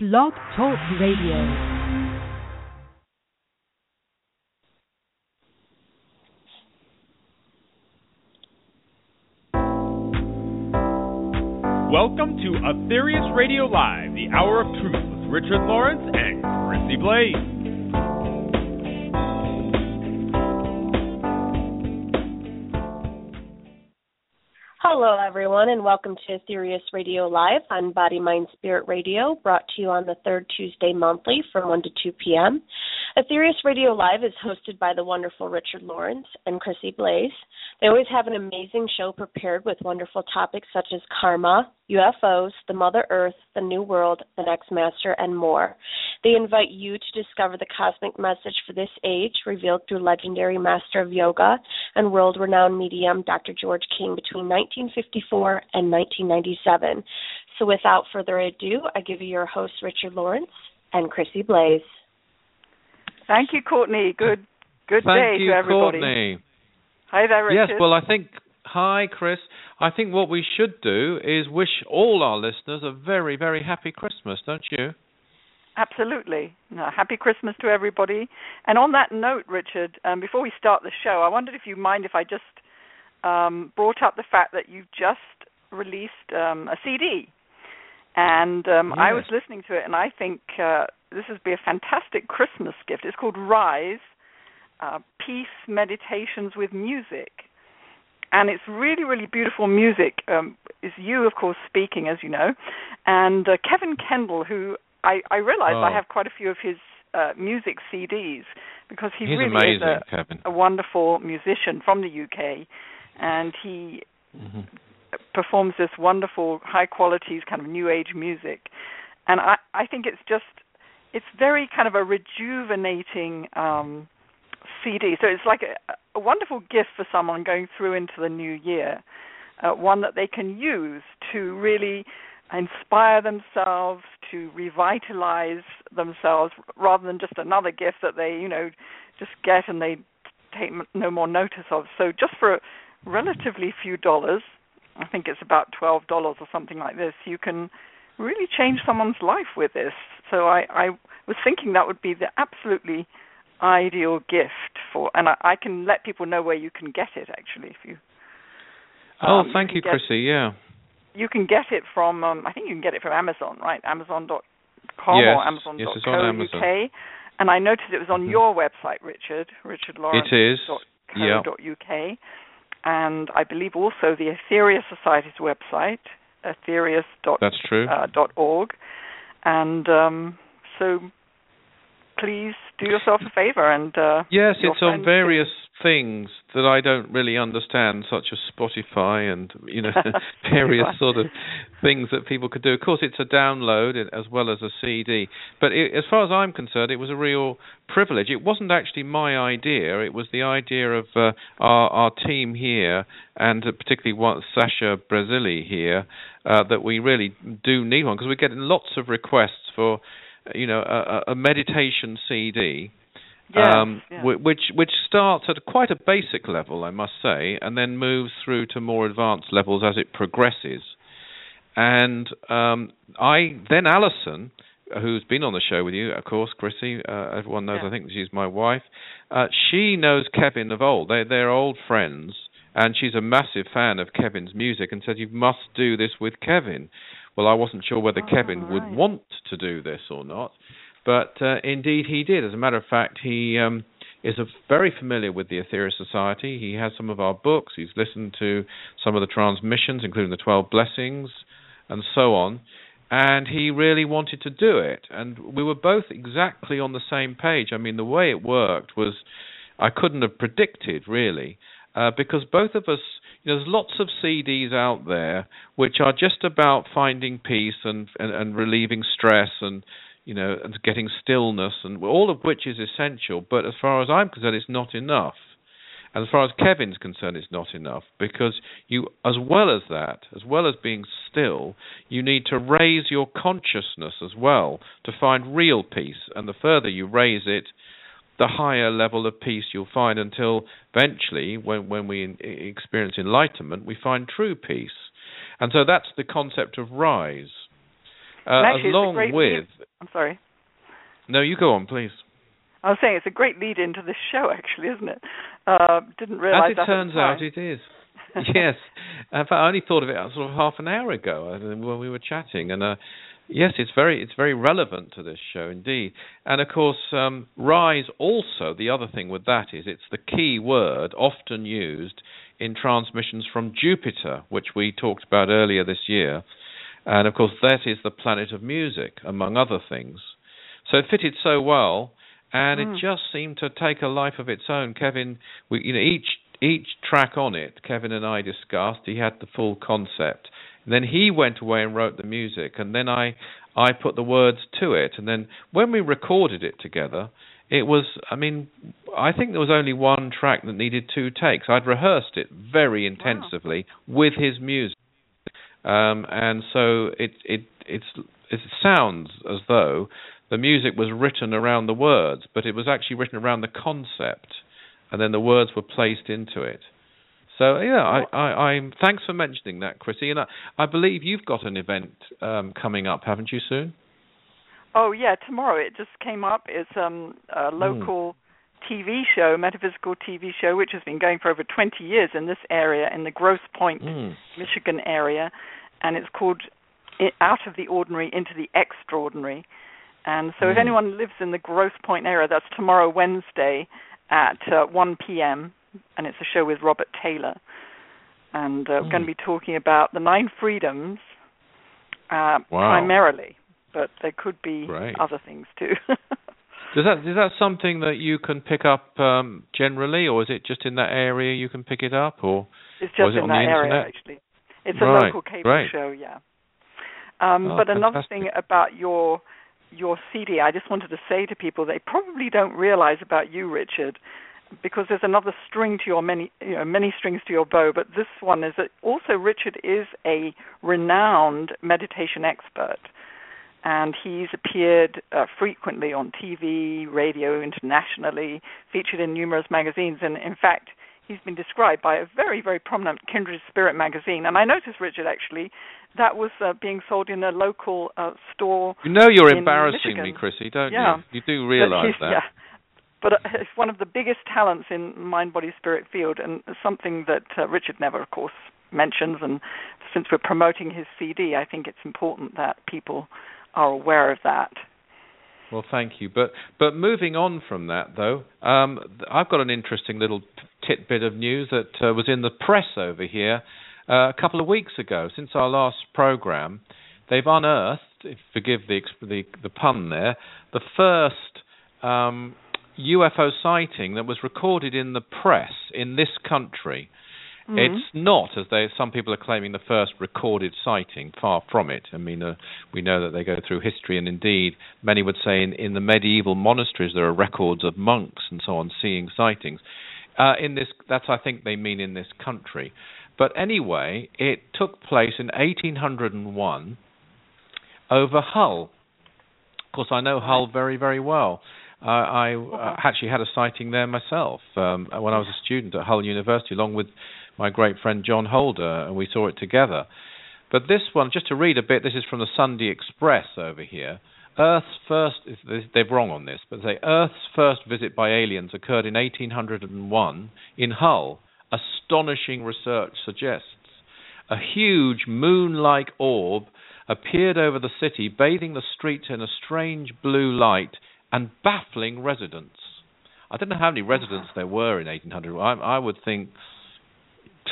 Blog Talk Radio. Welcome to Aetherius Radio Live, the Hour of Truth with Richard Lawrence and Chrissy Blaze. Hello, everyone, and welcome to Aetherius Radio Live on Body, Mind, Spirit Radio, brought to you on the third Tuesday monthly from 1 to 2 p.m. Aetherius Radio Live is hosted by the wonderful Richard Lawrence and Chrissy Blaze. They always have an amazing show prepared with wonderful topics such as karma, UFOs, the Mother Earth, the New World, the Next Master, and more. They invite you to discover the cosmic message for this age revealed through legendary master of yoga and world renowned medium Dr. George King between 1954 and 1997. So without further ado, I give you your hosts, Richard Lawrence and Chrissy Blaze. Thank you, Courtney. Good good Thank day you, to everybody. Courtney. Hi there, Richard. Yes, well, I think. Hi, Chris. I think what we should do is wish all our listeners a very, very happy Christmas, don't you? Absolutely. No, happy Christmas to everybody. And on that note, Richard, um, before we start the show, I wondered if you mind if I just um, brought up the fact that you've just released um, a CD. And um, I was listening to it, and I think uh, this would be a fantastic Christmas gift. It's called Rise uh, Peace Meditations with Music. And it's really, really beautiful music. Um, is you, of course, speaking, as you know, and uh, Kevin Kendle, who I, I realize I Oh. have quite a few of his uh, music CDs because he He's really amazing, is a, a wonderful musician from the UK, and he hmm performs this wonderful, high quality kind of new age music. And I, I think it's just, it's very kind of a rejuvenating um, CD. So it's like a, a wonderful gift for someone going through into the new year, uh, one that they can use to really inspire themselves, to revitalize themselves, rather than just another gift that they, you know, just get and they take no more notice of. So just for a relatively few dollars, I think it's about twelve dollars or something like this, you can really change someone's life with this. So I, I was thinking that would be the absolutely ideal gift for, and I, I can let people know where you can get it actually if you. Oh, um, you thank can you, get- Chrissy. Yeah. You can get it from, um, I think you can get it from Amazon, right? Amazon.com Yes, or Amazon.co.uk. yes, it's on Amazon. And I noticed it was on Mhm. your website, Richard, Richard Lawrence. It is. Yeah. and I believe also the Aetherius Society's website, aetherius.org. That's true. Uh, dot org. And um, so please do yourself a favor and uh, yes, it's on various things that I don't really understand, such as Spotify and you know various sort of things that people could do. Of course, it's a download as well as a CD. But it, as far as I'm concerned, it was a real privilege. It wasn't actually my idea. It was the idea of uh, our our team here, and uh, particularly one, Sasha Brazili here, uh, that we really do need one because we're getting lots of requests for, you know, a, a meditation CD um, yeah. which which starts at quite a basic level, I must say, and then moves through to more advanced levels as it progresses. And um, I then Alison, who's been on the show with you, of course, Chrissy, uh, everyone knows. Yeah. I think she's my wife. Uh, she knows Kevin of old. They they're old friends, and she's a massive fan of Kevin's music, and said you must do this with Kevin. Well, I wasn't sure whether Oh, Kevin would want to do this or not, but uh, indeed he did. As a matter of fact, he um, is a, very familiar with the Aetherius Society. He has some of our books. He's listened to some of the transmissions, including the Twelve Blessings, and so on. And he really wanted to do it, and we were both exactly on the same page. I mean, the way it worked was I couldn't have predicted really, uh, because both of us, there's lots of CDs out there which are just about finding peace and and, and relieving stress and you know and getting stillness and all of which is essential. But as far as I'm concerned, it's not enough. And as far as Kevin's concerned, it's not enough because you, as well as that, as well as being still, you need to raise your consciousness as well to find real peace. And the further you raise it, the higher level of peace you'll find until eventually, when when we experience enlightenment, we find true peace. And so that's the concept of rise. Uh, actually, along with, I'm sorry. No, you go on, please. I was saying it's a great lead into this show, actually, isn't it? Uh, didn't realize. As it turns out, it is. yes. In fact, I only thought of it sort of half an hour ago when we were chatting, and uh, yes, it's very it's very relevant to this show indeed. And of course, um, rise also. The other thing with that is it's the key word often used in transmissions from Jupiter, which we talked about earlier this year. And of course, that is the planet of music, among other things. So it fitted so well, and mm. it hmm. just seemed to take a life of its own. Kevin, we, you know, each each track on it, Kevin and I discussed. He had the full concept. And then he went away and wrote the music, and then I I put the words to it. And then when we recorded it together, it was I mean I think there was only one track that needed two takes. I'd rehearsed it very intensively wow. with his music, um, and so it it it's it sounds as though the music was written around the words, but it was actually written around the concept and then the words were placed into it. So yeah, I, I, I'm thanks for mentioning that, Chrissy. And I, I believe you've got an event um, coming up, haven't you, soon? Oh yeah, tomorrow. It just came up. It's um, a hmm. local mm. TV show, metaphysical TV show, which has been going for over 20 years in this area, in the Grosse Pointe, mm. Michigan area, and it's called "Out of the Ordinary into the Extraordinary." And so, mm. if hmm. anyone lives in the Grosse Pointe area, that's tomorrow, Wednesday at uh, 1 p.m. and it's a show with Robert Taylor, and uh, mm. we're going to be talking about the nine freedoms uh, wow. primarily, but there could be Great. other things too. Is that is that something that you can pick up um, generally, or is it just in that area you can pick it up, or it's just it in that area actually? It's a right. local cable Great. show, yeah. Um, oh, but another fantastic. thing about your your CD, I just wanted to say to people they probably don't realize about you, Richard, because there's another string to your many, you know, many strings to your bow. But this one is that also Richard is a renowned meditation expert, and he's appeared uh, frequently on TV, radio, internationally, featured in numerous magazines, and in fact he's been described by a very, very prominent Kindred Spirit magazine. And I noticed, Richard, actually, that was uh, being sold in a local uh, store. You know, you're embarrassing Michigan. me, Chrissy, don't yeah. you? You do realise that. Yeah. But uh, it's one of the biggest talents in mind, body, spirit field, and something that uh, Richard never, of course, mentions. And since we're promoting his CD, I think it's important that people are aware of that. Well, thank you. But but moving on from that, though, um, I've got an interesting little tidbit of news that uh, was in the press over here uh, a couple of weeks ago. Since our last program, they've unearthed, forgive the the, the pun there, the first um, UFO sighting that was recorded in the press in this country. Mm-hmm. It's not, as they some people are claiming, the first recorded sighting. Far from it. I mean, uh, we know that they go through history, and indeed, many would say in, in the medieval monasteries there are records of monks and so on seeing sightings. Uh, in this, that's I think they mean in this country. But anyway, it took place in 1801 over Hull. Of course, I know Hull very, very well. Uh, I uh, actually had a sighting there myself um, when I was a student at Hull University, along with my great friend John Holder, and we saw it together. But this one, just to read a bit, this is from the Sunday Express over here. Earth's first, they're wrong on this, but they say Earth's first visit by aliens occurred in 1801 in Hull. Astonishing research suggests. A huge moon like orb appeared over the city, bathing the streets in a strange blue light and baffling residents. I don't know how many residents there were in 1800. I, I would think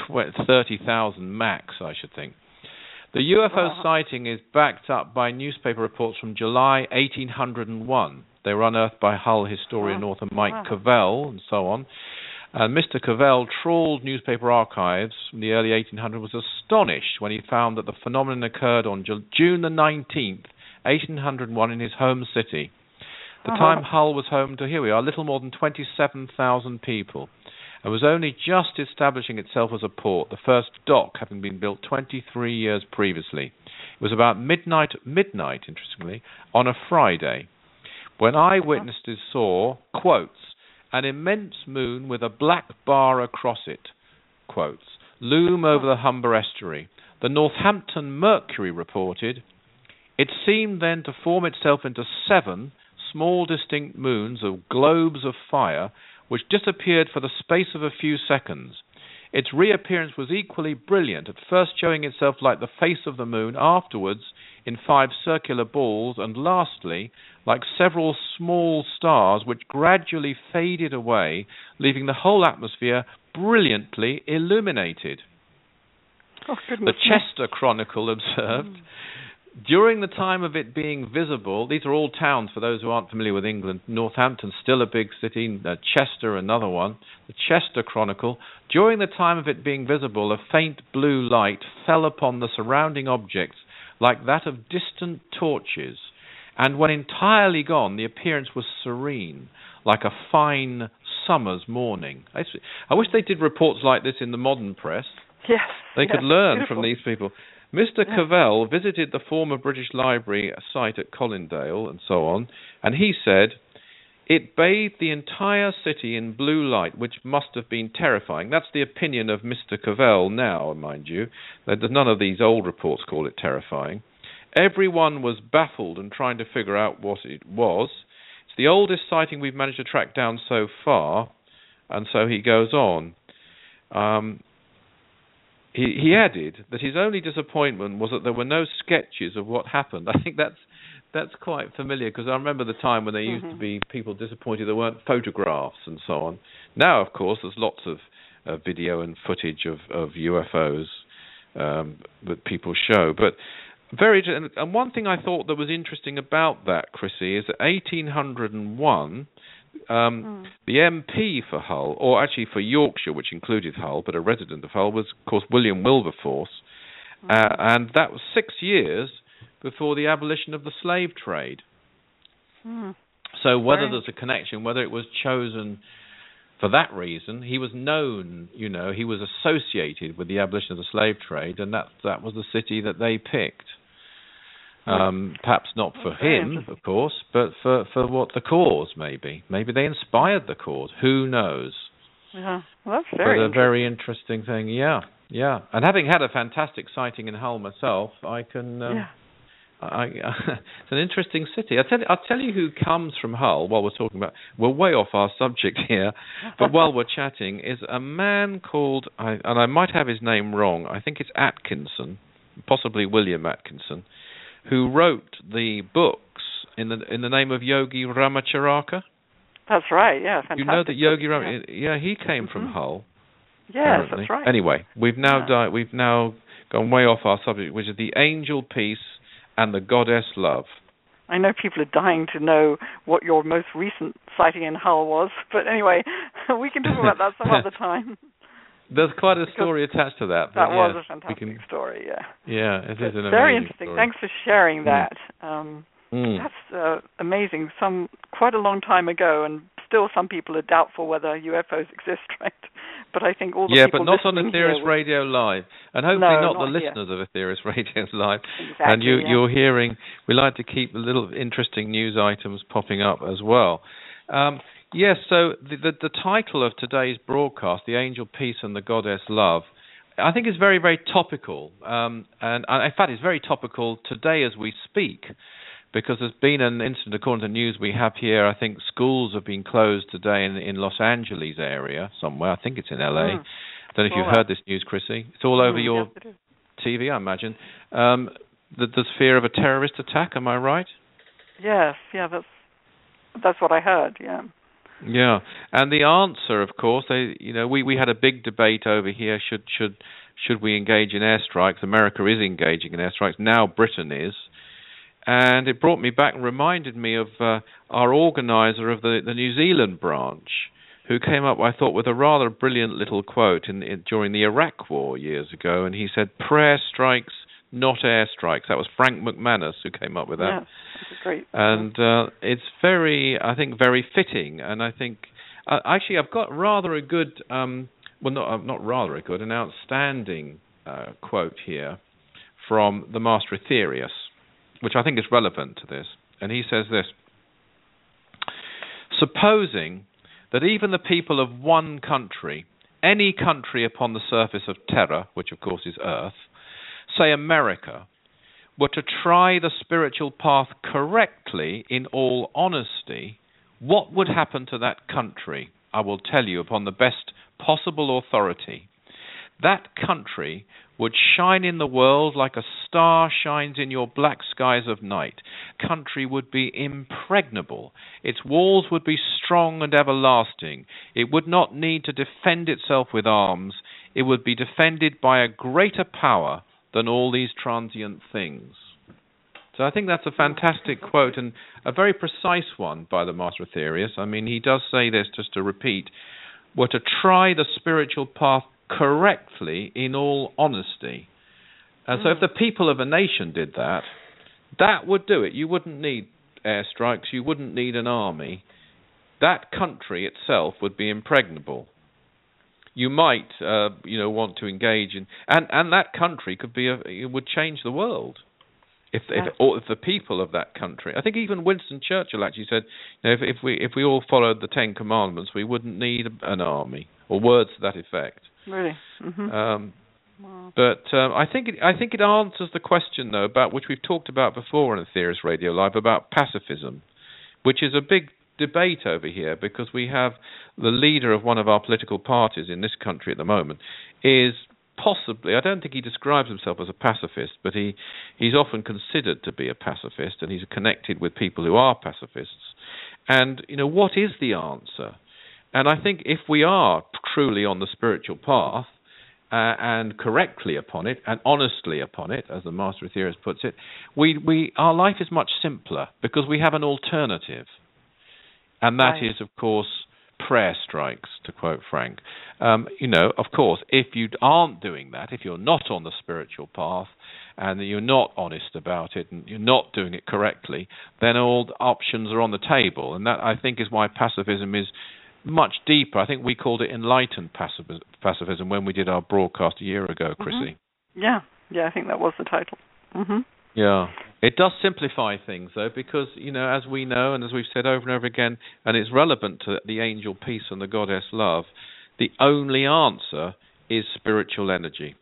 30,000 max, I should think. The UFO uh-huh. sighting is backed up by newspaper reports from July 1801. They were unearthed by Hull historian uh-huh. author Mike uh-huh. Covell and so on. And Mr. Covell trawled newspaper archives from the early 1800s, was astonished when he found that the phenomenon occurred on June the 19th, 1801, in his home city. The uh-huh. time Hull was home to, here we are, little more than 27,000 people and was only just establishing itself as a port, the first dock having been built 23 years previously. It was about midnight, midnight, interestingly, on a Friday, when eyewitnesses saw, quotes, an immense moon with a black bar across it, quotes, loom over the Humber estuary. The Northampton Mercury reported, It seemed then to form itself into seven small distinct moons of globes of fire which disappeared for the space of a few seconds. Its reappearance was equally brilliant, at first showing itself like the face of the moon, afterwards in five circular balls, and lastly like several small stars which gradually faded away, leaving the whole atmosphere brilliantly illuminated. Oh, The. Chester Chronicle observed hmm. During the time of it being visible, these are all towns for those who aren't familiar with England. Northampton, still a big city, uh, Chester, another one. The Chester Chronicle. During the time of it being visible, a faint blue light fell upon the surrounding objects like that of distant torches, and when entirely gone, the appearance was serene, like a fine summer's morning. I wish they did reports like this in the modern press. Yes. They yes, could learn beautiful. from these people. Mr. Yeah. Covell visited the former British Library site at Colindale and so on, and he said, It bathed the entire city in blue light, which must have been terrifying. That's the opinion of Mr. Covell now, mind you. None of these old reports call it terrifying. Everyone was baffled and trying to figure out what it was. It's the oldest sighting we've managed to track down so far, and so he goes on. Um, he, he added that his only disappointment was that there were no sketches of what happened. I think that's that's quite familiar because I remember the time when there used to Mhm. be people disappointed there weren't photographs and so on. Now, of course, there's lots of uh, video and footage of of UFOs um, that people show, but very and, and one thing I thought that was interesting about that, Chrissy, is that 1801 um, Mm. the MP for Hull, or actually for Yorkshire, which included Hull, but a resident of Hull, was of course William Wilberforce, uh, and that was six years before the abolition of the slave trade. Mm. So whether Right. there's a connection, whether it was chosen for that reason, he was known, you know, he was associated with the abolition of the slave trade, and that that was the city that they picked. Um, perhaps not for him, of course, but for for what the cause maybe. Maybe they inspired the cause. Who knows? Yeah. Well, that's very but a very interesting thing. Yeah, yeah. And having had a fantastic sighting in Hull myself, I can. Um, yeah. I, it's an interesting city. I'll tell, you, I'll tell you who comes from Hull while we're talking about. We're way off our subject here, but while we're chatting, is a man called, I, and I might have his name wrong. I think it's Atkinson, possibly William Atkinson, who wrote the books in the in the name of Yogi Ramacharaka. That's right. Yeah. Fantastic. You know that Yogi. Ram, yeah, he came from Mhm. Hull. Yes, apparently. that's right. Anyway, we've now Yeah. di- we've now gone way off our subject, which is the angel peace and the goddess love. I know people are dying to know what your most recent sighting in Hull was, but anyway, we can talk about that some other time. There's quite a story attached to that. That was yes, a fantastic can- story. Yeah. Yeah, it is an very interesting. story. Thanks for sharing Mm. that. Um, Mm. That's uh, amazing. Some quite a long time ago, and still some people are doubtful whether UFOs exist, right? But I think all the yeah, people but not on Aetherius Radio Live, and hopefully No, not, the here. listeners of Aetherius Radio Live. Exactly, and you, yeah. you're hearing. We like to keep the little interesting news items popping up as well. Um, yes, so the, the the title of today's broadcast, "The Angel Peace and the Goddess Love," I think is very very topical, um, and, and in fact, it's very topical today as we speak. Because there's been an incident, according to the news we have here, I think schools have been closed today in, in Los Angeles area somewhere. I think it's in LA. Mm. don't know if you've heard this news, Chrissy. It's all over Mm, your yes. TV, I imagine. Um, that there's fear of a terrorist attack. Am I right? Yes, yeah, that's that's what I heard. Yeah. Yeah. And the answer, of course, they, you know, we we had a big debate over here. Should should should we engage in airstrikes? America is engaging in airstrikes now. Britain is. And it brought me back and reminded me of uh, our organizer of the, the New Zealand branch, who came up, I thought, with a rather brilliant little quote in, in, during the Iraq War years ago. And he said, "Prayer strikes, not airstrikes." That was Frank McManus who came up with that that's great. and uh, it's very, I think, very fitting. And I think, uh, actually, I've got rather a good, um, well, not uh, not rather a good, an outstanding uh, quote here from the Master Aetherius, which I think is relevant to this. And he says this: Supposing that even the people of one country, any country upon the surface of Terra, which of course is Earth, say America, were to try the spiritual path correctly in all honesty, what would happen to that country? I will tell you upon the best possible authority. That country would shine in the world like a star shines in your black skies of night. Country would be impregnable. Its walls would be strong and everlasting. It would not need to defend itself with arms. It would be defended by a greater power than all these transient things. So I think that's a fantastic quote and a very precise one by the Master Aetherius. I mean, he does say this, just to repeat, were to try the spiritual path correctly in all honesty. And so if the people of a nation did that, that would do it. You wouldn't need airstrikes, you wouldn't need an army. That country itself would be impregnable. You might, uh, you know, want to engage in, and and that country could be a, it would change the world if if, or if the people of that country. I think even Winston Churchill actually said, you know, if, if we if we all followed the Ten Commandments, we wouldn't need an army or words to that effect. Really. Mm-hmm. Um, wow. But um, I think it, I think it answers the question though about which we've talked about before on Aetherius Radio Live about pacifism, which is a big debate over here because we have the leader of one of our political parties in this country at the moment is possibly I don't think he describes himself as a pacifist, but he he's often considered to be a pacifist and he's connected with people who are pacifists. And you know what is the answer? And I think if we are truly on the spiritual path uh, and correctly upon it and honestly upon it, as the Master Aetherius puts it, we, we our life is much simpler because we have an alternative, and that right. is, of course, prayer strikes, to quote Frank. Um, you know, of course, if you aren't doing that, if you're not on the spiritual path, and you're not honest about it, and you're not doing it correctly, then all the options are on the table, and that I think is why pacifism is much deeper. I think we called it enlightened pacifism when we did our broadcast a year ago, Mm-hmm. Chrissy. Yeah, yeah, I think that was the title. hmm Yeah. It does simplify things, though, because, you know, as we know and as we've said over and over again, and it's relevant to the angel peace and the goddess love, the only answer is spiritual energy.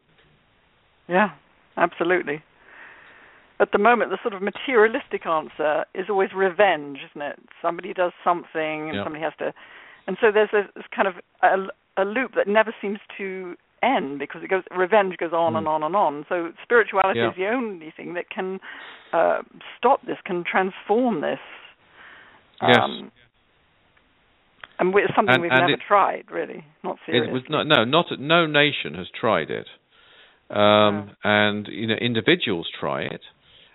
Yeah, absolutely. At the moment, the sort of materialistic answer is always revenge, isn't it? Somebody does something, and Yeah. somebody has to, and so there's this, this kind of a, a loop that never seems to end because it goes revenge goes on Mm. and on and on. So spirituality Yeah. is the only thing that can uh, stop this, can transform this. Yes. Um, and it's something And- we've and never it- tried, really, not seriously. It was not, no, not no nation has tried it, um, and you know individuals try it,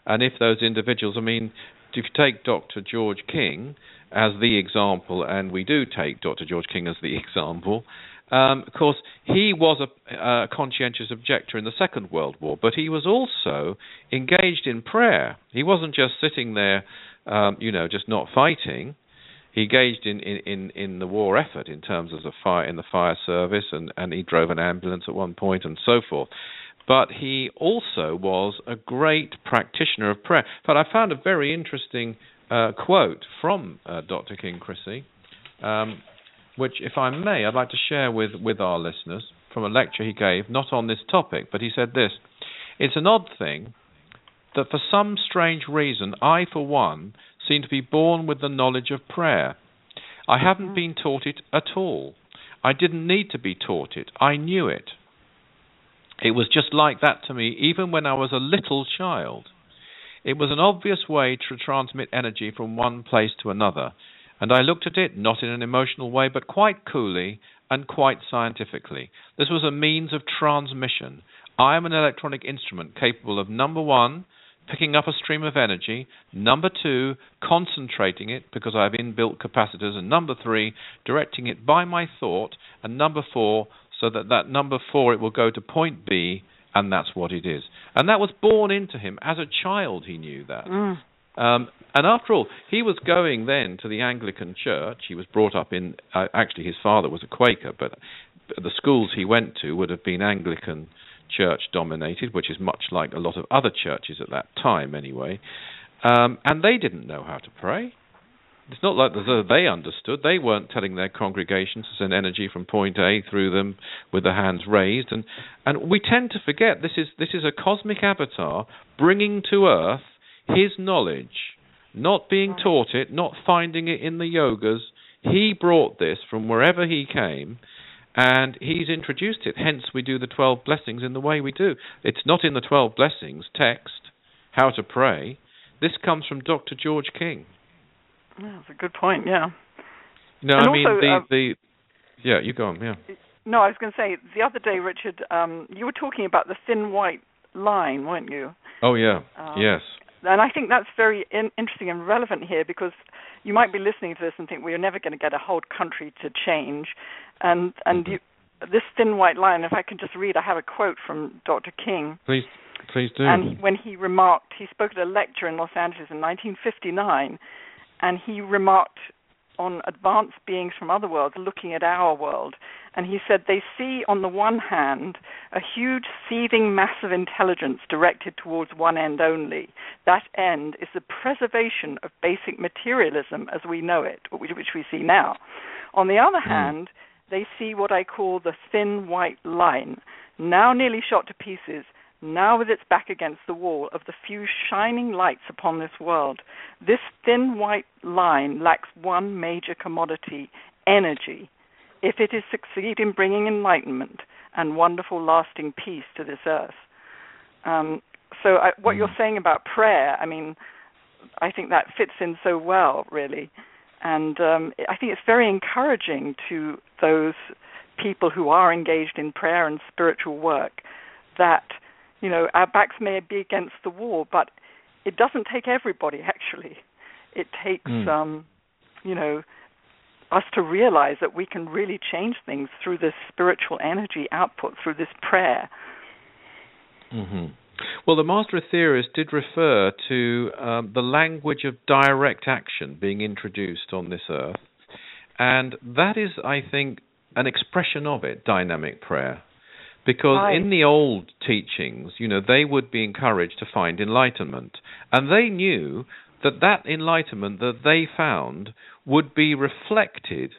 and if those individuals, I mean, if you take Dr. George King as the example, and we do take Dr. George King as the example, um, of course he was a, a conscientious objector in the Second World War, but he was also engaged in prayer. He wasn't just sitting there, um, you know, just not fighting he engaged in, in, in, in the war effort in terms of the fire in the fire service and, and he drove an ambulance at one point and so forth. But he also was a great practitioner of prayer. But I found a very interesting uh, quote from uh, Dr. King Chrissy, um, which, if I may, I'd like to share with, with our listeners from a lecture he gave, not on this topic, but he said this It's an odd thing that for some strange reason, I, for one, seem to be born with the knowledge of prayer. I haven't mm-hmm. been taught it at all. I didn't need to be taught it. I knew it. It was just like that to me even when I was a little child. It was an obvious way to transmit energy from one place to another, and I looked at it not in an emotional way but quite coolly and quite scientifically. This was a means of transmission. I am an electronic instrument capable of number one, picking up a stream of energy, number two, concentrating it because I have inbuilt capacitors, and number three, directing it by my thought, and number four, so that that number four it will go to point B, and that's what it is. And that was born into him as a child. He knew that. Mm. Um, and after all, he was going then to the Anglican Church. He was brought up in. Uh, actually, his father was a Quaker, but the schools he went to would have been Anglican church dominated, which is much like a lot of other churches at that time, anyway. Um, and they didn't know how to pray. it's not like they understood. They weren't telling their congregations to send energy from point A through them with the hands raised, and and we tend to forget this is this is a cosmic avatar bringing to earth his knowledge, not being taught it, not finding it in the yogas. He brought this from wherever he came, and he's introduced it. Hence, we do the 12 blessings in the way we do. It's not in the 12 blessings text, how to pray. This comes from Dr. George King. Yeah, that's a good point, yeah. No, And I mean, also, the, uh, the. Yeah, you go on, yeah. No, I was going to say the other day, Richard, um, you were talking about the thin white line, weren't you? Oh, yeah, Um, yes. And I think that's very in- interesting and relevant here because you might be listening to this and think we're never going to get a whole country to change, and and Mhm. you, this thin white line. If I can just read, I have a quote from Dr. King, Please, please do. and when he remarked, he spoke at a lecture in Los Angeles in 1959, and he remarked on advanced beings from other worlds looking at our world. And he said they see, on the one hand, a huge seething mass of intelligence directed towards one end only. That end is the preservation of basic materialism as we know it, which which we see now. On the other hmm. hand, they see what I call the thin white line, now nearly shot to pieces, now with its back against the wall of the few shining lights upon this world. This thin white line lacks one major commodity energy. If it is succeed in bringing enlightenment and wonderful lasting peace to this earth. Um, so, I, what you're saying about prayer, I mean, I think that fits in so well, really. And um, I think it's very encouraging to those people who are engaged in prayer and spiritual work that you know our backs may be against the wall, but it doesn't take everybody actually. It takes Mm. um, you know us to realize that we can really change things through this spiritual energy output through this prayer. hmm Well, the Master Aetherius did refer to um, the language of direct action being introduced on this earth, and that is, I think, an expression of it, dynamic prayer. Because Right. in the old teachings, you know, they would be encouraged to find enlightenment, and they knew that that enlightenment that they found would be reflected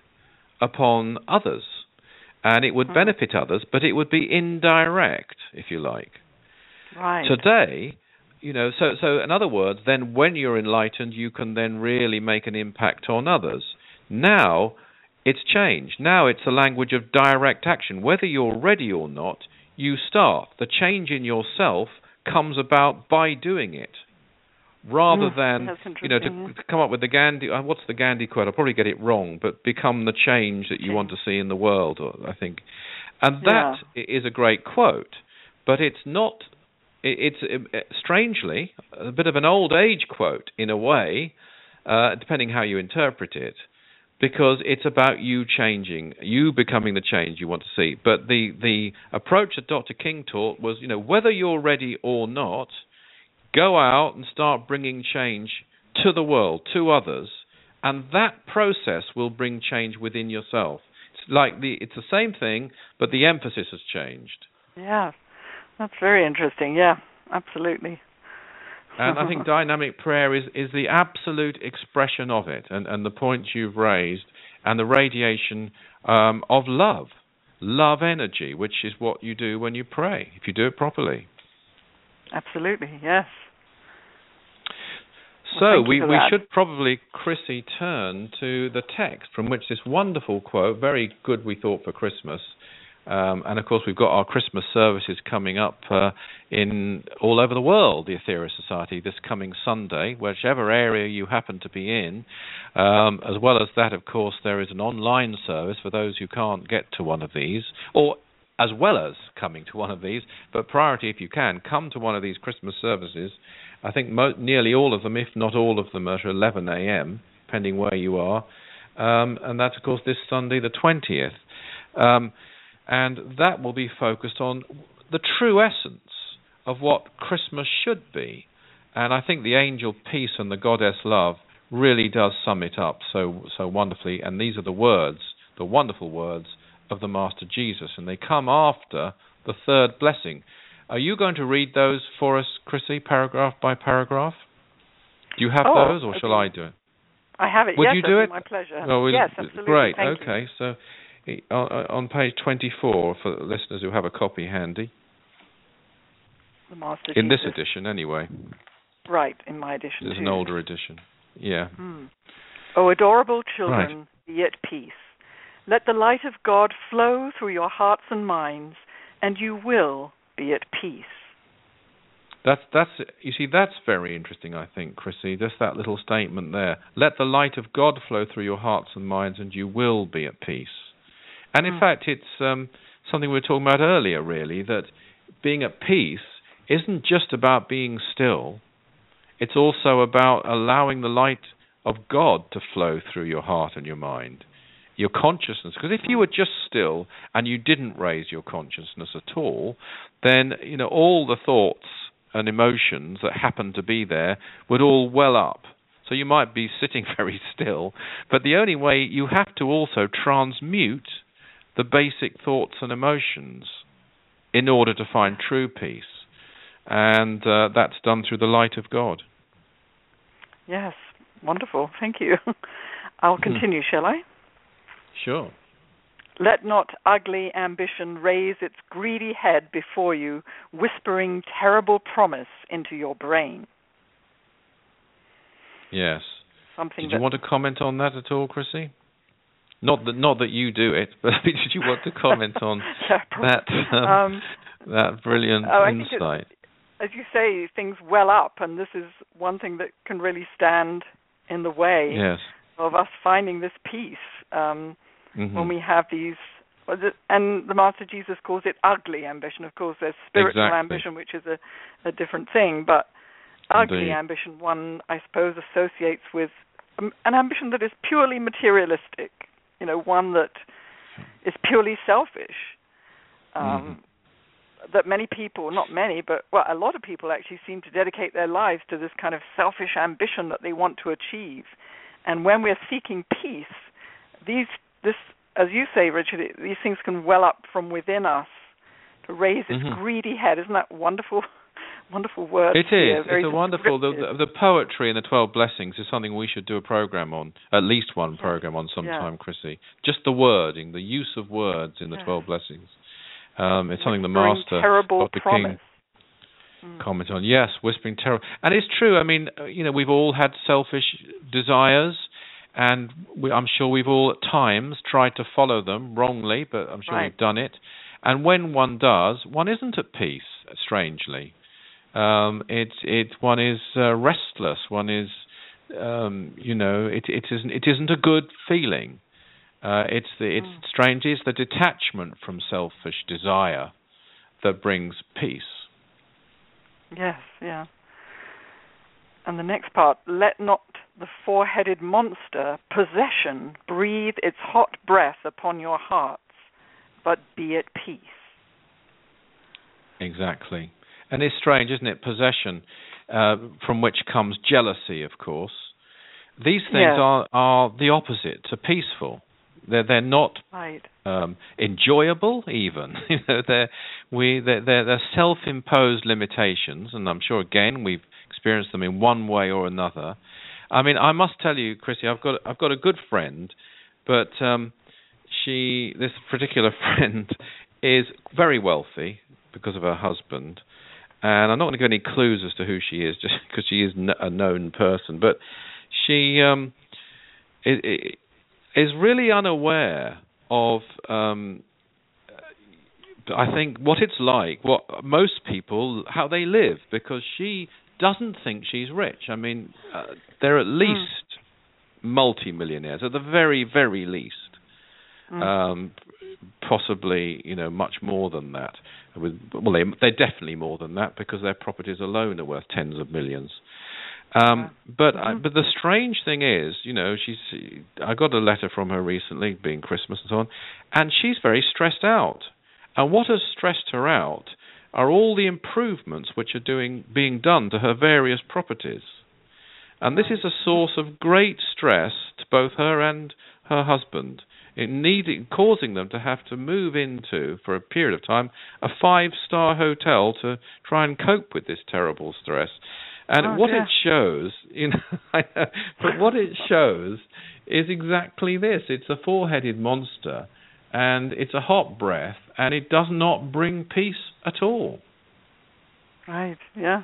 upon others, and it would Mhm. benefit others, but it would be indirect, if you like. Right. Today, you know, so so in other words, then when you're enlightened, you can then really make an impact on others. Now, it's changed. Now it's a language of direct action. Whether you're ready or not, you start. The change in yourself comes about by doing it, rather Mm, than you know to, to come up with the Gandhi. Uh, what's the Gandhi quote? I'll probably get it wrong, but become the change that you want to see in the world. I think, and that i is a great quote, but it's not. It's uh, strangely a bit of an old age quote in a way, uh, depending how you interpret it, because it's about you changing, you becoming the change you want to see. But the the approach that Dr. King taught was, you know, whether you're ready or not, go out and start bringing change to the world, to others, and that process will bring change within yourself. It's like the it's the same thing, but the emphasis has changed. Yeah, that's very interesting. Yeah, absolutely. And I think dynamic prayer is, is the absolute expression of it, and, and the points you've raised, and the radiation um, of love, love energy, which is what you do when you pray, if you do it properly. absolutely, yes. So Well, thank we, we should probably, Chrissy, turn to the text from which this wonderful quote, very good we thought for Christmas, um, and of course we've got our Christmas services coming up uh, in all over the world, the Aetherius Society, this coming Sunday, whichever area you happen to be in. Um, as well as that, of course, there is an online service for those who can't get to one of these, or as well as coming to one of these, but priority if you can, come to one of these Christmas services. I think mo- nearly all of them, if not all of them, are at 11 a.m., depending where you are. Um, and that's, of course, this Sunday, the 20th. And that will be focused on the true essence of what Christmas should be. And I think the angel peace and the goddess love really does sum it up so so wonderfully. And these are the words, the wonderful words of the Master Jesus, and they come after the third blessing. Are you going to read those for us, Chrissy, paragraph by paragraph? Do you have Oh, those, or shall. I do it? I have it. Would yes, you do it? My pleasure. We, yes, absolutely. Great. Thank okay, so uh, on page 24 for listeners who have a copy handy. The Master in Jesus. this edition, anyway. Right, in my edition. There's too. an older edition. Yeah. Hmm. O adorable children, Right. be at peace. Let the light of God flow through your hearts and minds, and you will be at peace. That's that's you see that's very interesting I think Chrissy just that little statement there let the light of God flow through your hearts and minds and you will be at peace and in Mm. fact it's um, something we were talking about earlier really that being at peace isn't just about being still it's also about allowing the light of God to flow through your heart and your mind your consciousness because if you were just still and you didn't raise your consciousness at all then you know all the thoughts and emotions that happen to be there would all well up. So you might be sitting very still, but the only way you have to also transmute the basic thoughts and emotions in order to find true peace. And uh, that's done through the light of God. Yes, wonderful. Thank you. I'll continue, shall I? Sure. Let not ugly ambition raise its greedy head before you, whispering terrible promise into your brain. Yes. Something Did you want to comment on that at all, Chrissy? Not that not that you do it, but did you want to comment on that um, Um, that brilliant oh, I think insight? as you say, things well up, and this is one thing that can really stand in the way Yes. of us finding this peace um, Mhm. when we have these. And the Master Jesus calls it ugly ambition. Of course, there's spiritual Exactly. ambition, which is a, a different thing, but ugly Indeed. ambition, one I suppose associates with um, an ambition that is purely materialistic. You know, one that is purely selfish. Um, Mhm. That many people, not many, but well, a lot of people actually seem to dedicate their lives to this kind of selfish ambition that they want to achieve. And when we're seeking peace, these, this, as you say, Richard, it, these things can well up from within us to raise its Mhm. greedy head. Isn't that wonderful? Wonderful word. It is. It's a wonderful. The, the, the poetry in the Twelve Blessings is something we should do a program on, at least one program on Yeah. sometime, Chrissy. Just the wording, the use of words in the Yeah. Twelve Blessings. Um, it's something the Master, terrible Dr. promise. King, Mm. comment on. Yes, whispering terror, and it's true. I mean, uh, you know, we've all had selfish desires, and we, I'm sure we've all at times tried to follow them wrongly, but I'm sure Right. we've done it. And when one does, one isn't at peace. Strangely, um, it's it one is uh, restless. One is, um, you know, it it isn't it isn't a good feeling. Uh, it's the it's Mm. strange. It's the detachment from selfish desire that brings peace. Yes, yeah. And the next part, let not the four-headed monster, possession, breathe its hot breath upon your hearts, but be at peace. Exactly. And it's strange, isn't it? Possession, uh, from which comes jealousy, of course. These things Yes. are, are the opposite to peaceful. They're they're not Right. um, enjoyable even. you know, they're we they're, they're, they're self-imposed limitations, and I'm sure again we've experienced them in one way or another. I mean, I must tell you, Chrissy, I've got I've got a good friend, but um, she this particular friend is very wealthy because of her husband, and I'm not going to give any clues as to who she is, just because she is a known person. But she um, is really unaware of, um, I think, what it's like, what most people, how they live, because she doesn't think she's rich. I mean, uh, they're at least multi-millionaires, at the very, very least Mm. um, possibly you know much more than that. With well, they they're definitely more than that because their properties alone are worth tens of millions. Um, but I, Mhm. but the strange thing is, you know, she's I got a letter from her recently, being Christmas and so on, and she's very stressed out. And what has stressed her out are all the improvements which are doing being done to her various properties. And this is a source of great stress to both her and her husband in needing causing them to have to move into for a period of time a five star hotel to try and cope with this terrible stress And Oh, what it shows, you know, know, but what it shows is exactly this: it's a four-headed monster, and it's a hot breath, and it does not bring peace at all. Right. Yeah.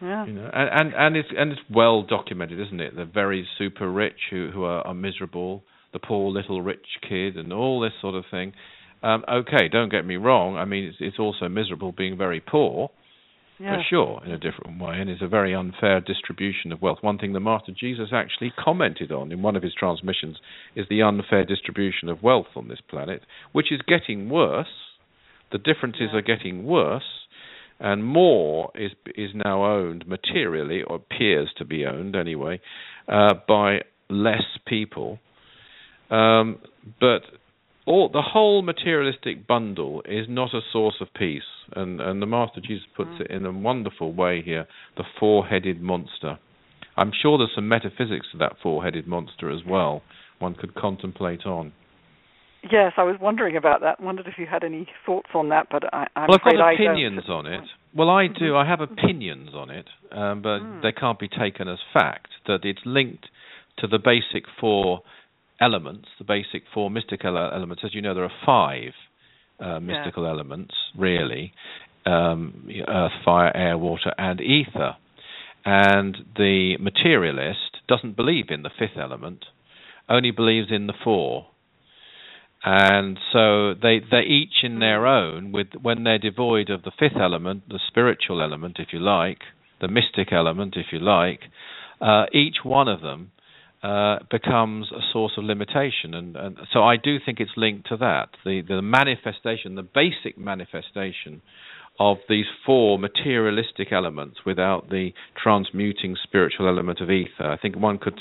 Yeah. You know, and, and and it's and it's well documented, isn't it? The very super rich who who are, are miserable, the poor little rich kid, and all this sort of thing. Um, okay, don't get me wrong. I mean, it's it's also miserable being very poor, Yeah. for sure, in a different way, and it's a very unfair distribution of wealth. One thing the Master Jesus actually commented on in one of his transmissions is the unfair distribution of wealth on this planet, which is getting worse. The differences Yeah. are getting worse, and more is is now owned materially, or appears to be owned anyway, uh, by less people. Um, but all the whole materialistic bundle is not a source of peace, and and the Master Jesus puts Mm. it in a wonderful way here: the four-headed monster. I'm sure there's some metaphysics to that four-headed monster as well. One could contemplate on. Yes, I was wondering about that. Wondered if you had any thoughts on that, but I, I'm well, I've afraid got opinions on it. Well, I do. I have opinions on it, um, but Mm. they can't be taken as fact. That it's linked to the basic four elements, the basic four mystical elements. As you know, there are five uh, mystical elements, really: um, earth, fire, air, water, and ether. And the materialist doesn't believe in the fifth element; only believes in the four and so they they each in their own with when they're devoid of the fifth element the spiritual element if you like the mystic element if you like uh, each one of them uh, becomes a source of limitation and, and so I do think it's linked to that the the manifestation the basic manifestation of these four materialistic elements without the transmuting spiritual element of ether I think one could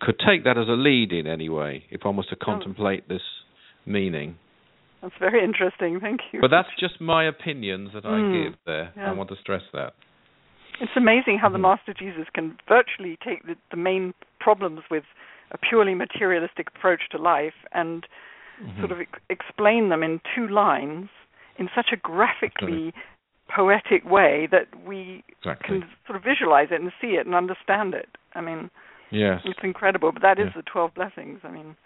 could take that as a lead in anyway if one was to contemplate this meaning. That's very interesting. Thank you. But that's just my opinions that I Mm, give there. yeah. I want to stress that. It's amazing how the Mhm. Master Jesus can virtually take the, the main problems with a purely materialistic approach to life and Mhm. sort of ex- explain them in two lines in such a graphically poetic way that we exactly. can sort of visualize it and see it and understand it. I mean, Yes, it's incredible. But that is the 12 blessings. I mean,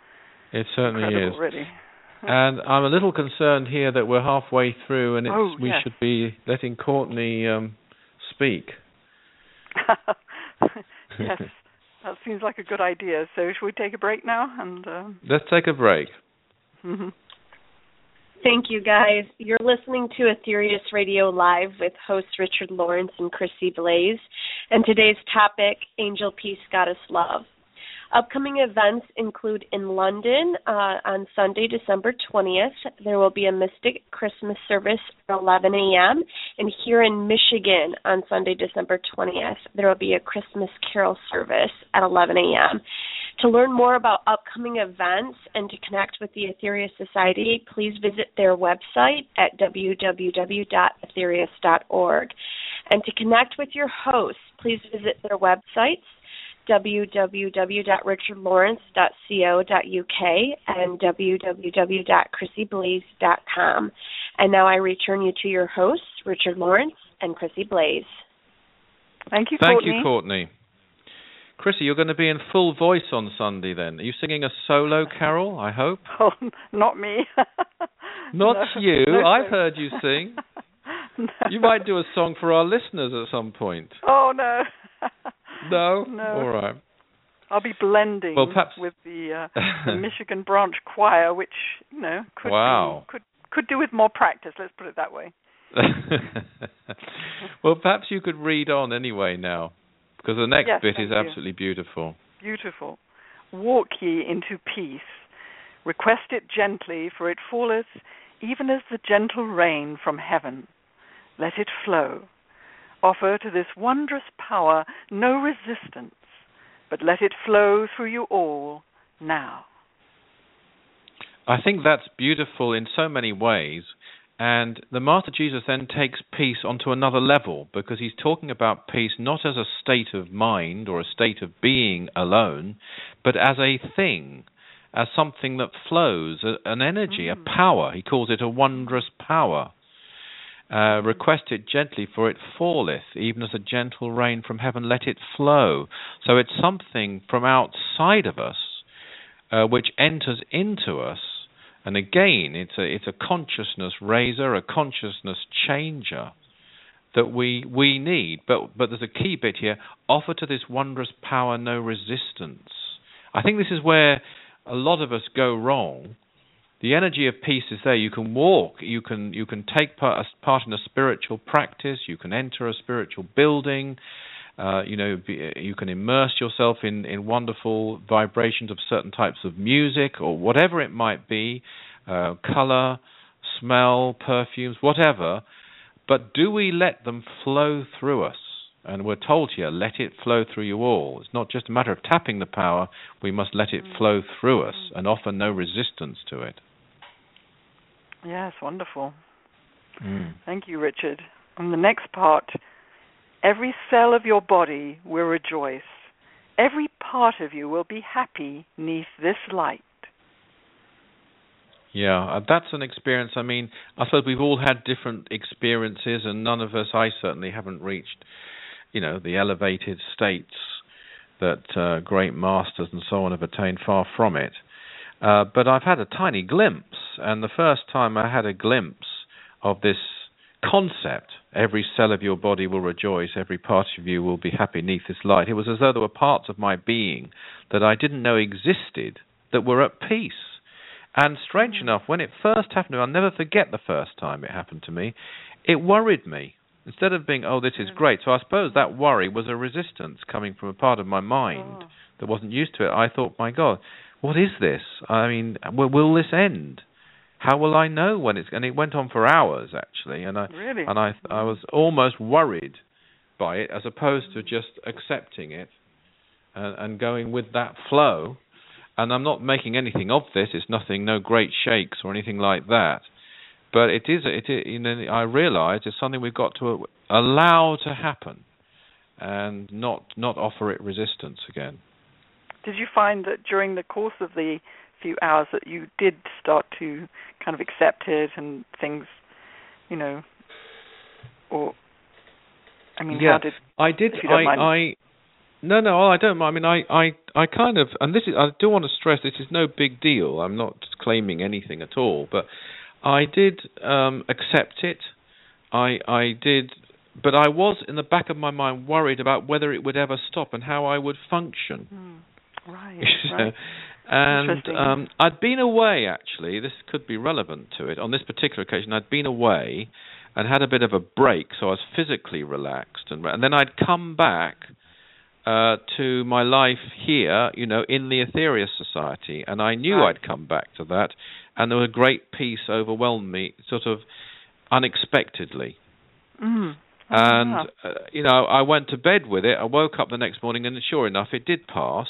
it certainly is. really. And I'm a little concerned here that we're halfway through, and it's Oh, we yes. should be letting Courtney um, speak. yes, that seems like a good idea. So, should we take a break now? And um, Let's take a break. mhm. Thank you, guys. You're listening to Aetherius Radio Live with hosts Richard Lawrence and Chrissy Blaze, and today's topic, Angel Peace, Goddess Love. Upcoming events include in London uh, on Sunday, December 20th, there will be a Mystic Christmas service at 11 a.m. And here in Michigan on Sunday, December 20th, there will be a Christmas Carol service at 11 a.m. To learn more about upcoming events and to connect with the Aetherius Society, please visit their website at www.aetherius.org. And to connect with your hosts, please visit their websites www.richardlawrence.co.uk and www.chrissyblaze.com. And now I return you to your hosts, Richard Lawrence and Chrissy Blaze. Thank you, Thank Courtney. you, Courtney. Chrissy, you're going to be in full voice on Sunday then. Are you singing a solo carol, I hope? Oh, not me. Not No, you. no, I've thanks. heard you sing. No. You might do a song for our listeners at some point. Oh no. No? No. All right. I'll be blending Well, perhaps- with the, uh, the Michigan Branch Choir, which you know could Wow. be, could could do with more practice. Let's put it that way. well, perhaps you could read on anyway now, because the next Yes, bit is you. absolutely beautiful. Beautiful. Walk ye into peace. Request it gently, for it falleth even as the gentle rain from heaven. Let it flow. Offer to this wondrous power no resistance, but let it flow through you all now. I think that's beautiful in so many ways. And the Master Jesus then takes peace onto another level because he's talking about peace not as a state of mind or a state of being alone, but as a thing, as something that flows, an energy, a Mm. power. He calls it a wondrous power. Uh, request it gently, for it falleth, even as a gentle rain from heaven, let it flow. So it's something from outside of us uh, which enters into us. And again, it's a, it's a consciousness raiser, a consciousness changer that we, we need. But, but there's a key bit here offer to this wondrous power no resistance. I think this is where a lot of us go wrong the energy of peace is there. You can walk. You can you can take part, part in a spiritual practice. You can enter a spiritual building. Uh, you know, be, you can immerse yourself in, in wonderful vibrations of certain types of music or whatever it might be, uh, color, smell, perfumes, whatever. But do we let them flow through us? And we're told here, let it flow through you all. It's not just a matter of tapping the power, we must let it flow through us and offer no resistance to it. Yes, wonderful. Mm. Thank you, Richard. And the next part every cell of your body will rejoice. Every part of you will be happy neath this light. Yeah, uh, that's an experience. I mean, I suppose we've all had different experiences, and none of us, I certainly haven't reached, you know, the elevated states that uh, great masters and so on have attained. Far from it. Uh, but I've had a tiny glimpse, and the first time I had a glimpse of this concept, every cell of your body will rejoice, every part of you will be happy neath this light. It was as though there were parts of my being that I didn't know existed that were at peace. And strange mm. enough, when it first happened to me, I'll never forget the first time it happened to me, it worried me. Instead of being, oh, this is mm. great. So I suppose that worry was a resistance coming from a part of my mind oh. that wasn't used to it. I thought, my God, what is this? I mean, will, will this end? How will I know when it's? And it went on for hours actually, and I really? and I I was almost worried by it as opposed to just accepting it and, and going with that flow. And I'm not making anything of this. It's nothing, no great shakes or anything like that. But it is, it is, you know, I realise it's something we've got to allow to happen, and not not offer it resistance again did you find that during the course of the few hours that you did start to kind of accept it and things, you know, or I mean, yeah, how did I did I I no no I don't I mean I I I kind of and this is I do want to stress this is no big deal. I'm not claiming anything at all, but I did um accept it. I I did but I was in the back of my mind worried about whether it would ever stop and how I would function. Mm. Right. right. and um, I'd been away actually. This could be relevant to it. On this particular occasion, I'd been away and had a bit of a break, so I was physically relaxed, and, and then I'd come back uh, to my life here, you know, in the Aetherius Society, and I knew right. I'd come back to that, and there was a great peace overwhelmed me, sort of unexpectedly. Mm. And uh, you know, I went to bed with it. I woke up the next morning, and sure enough, it did pass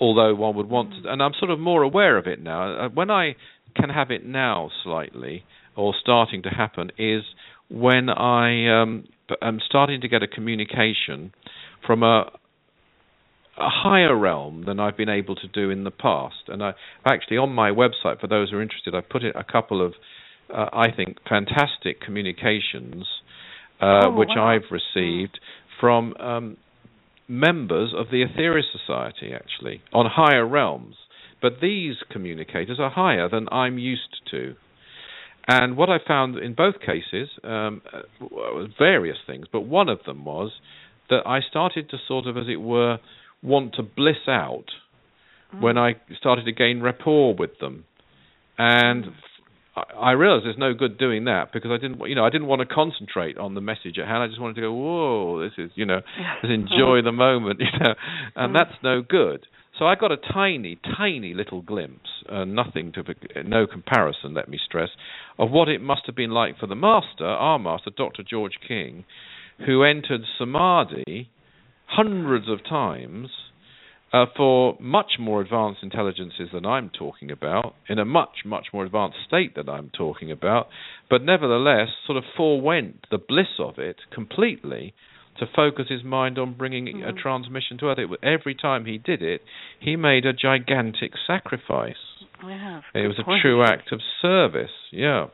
although one would want to, and I'm sort of more aware of it now. Uh, when I can have it now slightly, or starting to happen, is when I um, am starting to get a communication from a a higher realm than I've been able to do in the past. And I actually on my website, for those who are interested, I've put it a couple of, uh, I think, fantastic communications uh, oh, which wow. I've received from um, members of the Aetherius Society, actually, on higher realms. But these communicators are higher than I'm used to. And what I found in both cases, um, uh, various things, but one of them was that I started to sort of, as it were, want to bliss out mm. when I started to gain rapport with them. And mm. I realized there's no good doing that because I didn't, you know, I didn't want to concentrate on the message at hand. I just wanted to go, whoa, this is, you know, just enjoy the moment, you know, and that's no good. So I got a tiny, tiny little glimpse, uh, nothing to, no comparison, let me stress, of what it must have been like for the master, our master, Dr. George King, who entered samadhi hundreds of times uh, for much more advanced intelligences than I'm talking about, in a much, much more advanced state than I'm talking about, but nevertheless sort of forewent the bliss of it completely to focus his mind on bringing mm-hmm. a transmission to Earth. It, every time he did it, he made a gigantic sacrifice. Yeah, it was a true act of service, yeah.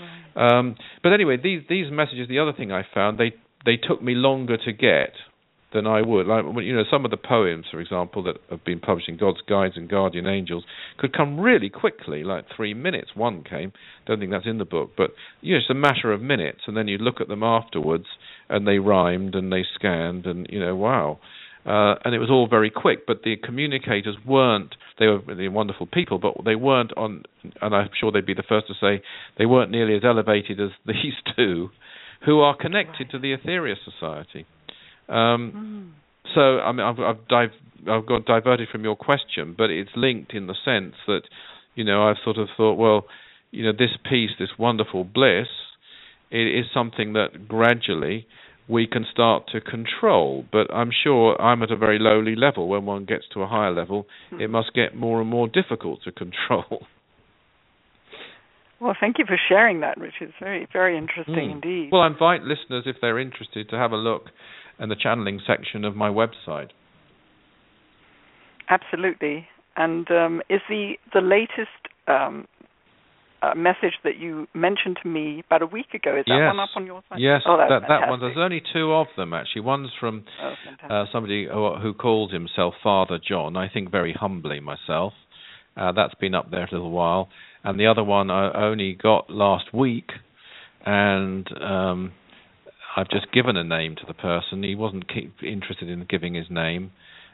Right. Um, but anyway, these these messages. The other thing I found they they took me longer to get than I would. Like you know, some of the poems, for example, that have been published in God's Guides and Guardian Angels, could come really quickly, like three minutes. One came. Don't think that's in the book, but you know, it's a matter of minutes, and then you look at them afterwards, and they rhymed and they scanned, and you know, wow. Uh, and it was all very quick, but the communicators weren't. They were really wonderful people, but they weren't on. And I'm sure they'd be the first to say they weren't nearly as elevated as these two, who are connected right. to the Aetherius Society. Um, mm. So I mean, I've I've, div- I've got diverted from your question, but it's linked in the sense that you know I've sort of thought, well, you know, this peace, this wonderful bliss, it is something that gradually we can start to control. But I'm sure I'm at a very lowly level. When one gets to a higher level, mm. it must get more and more difficult to control. Well, thank you for sharing that, Richard. It's very, very interesting mm. indeed. Well, I invite listeners, if they're interested, to have a look in the channeling section of my website. Absolutely. And um, is the the latest um, uh, message that you mentioned to me about a week ago? Is that yes. one up on your site? Yes, oh, that that one. There's only two of them actually. One's from oh, uh, somebody who, who calls himself Father John. I think very humbly myself. Uh, that's been up there a little while, and the other one I only got last week, and um, I've just given a name to the person. He wasn't interested in giving his name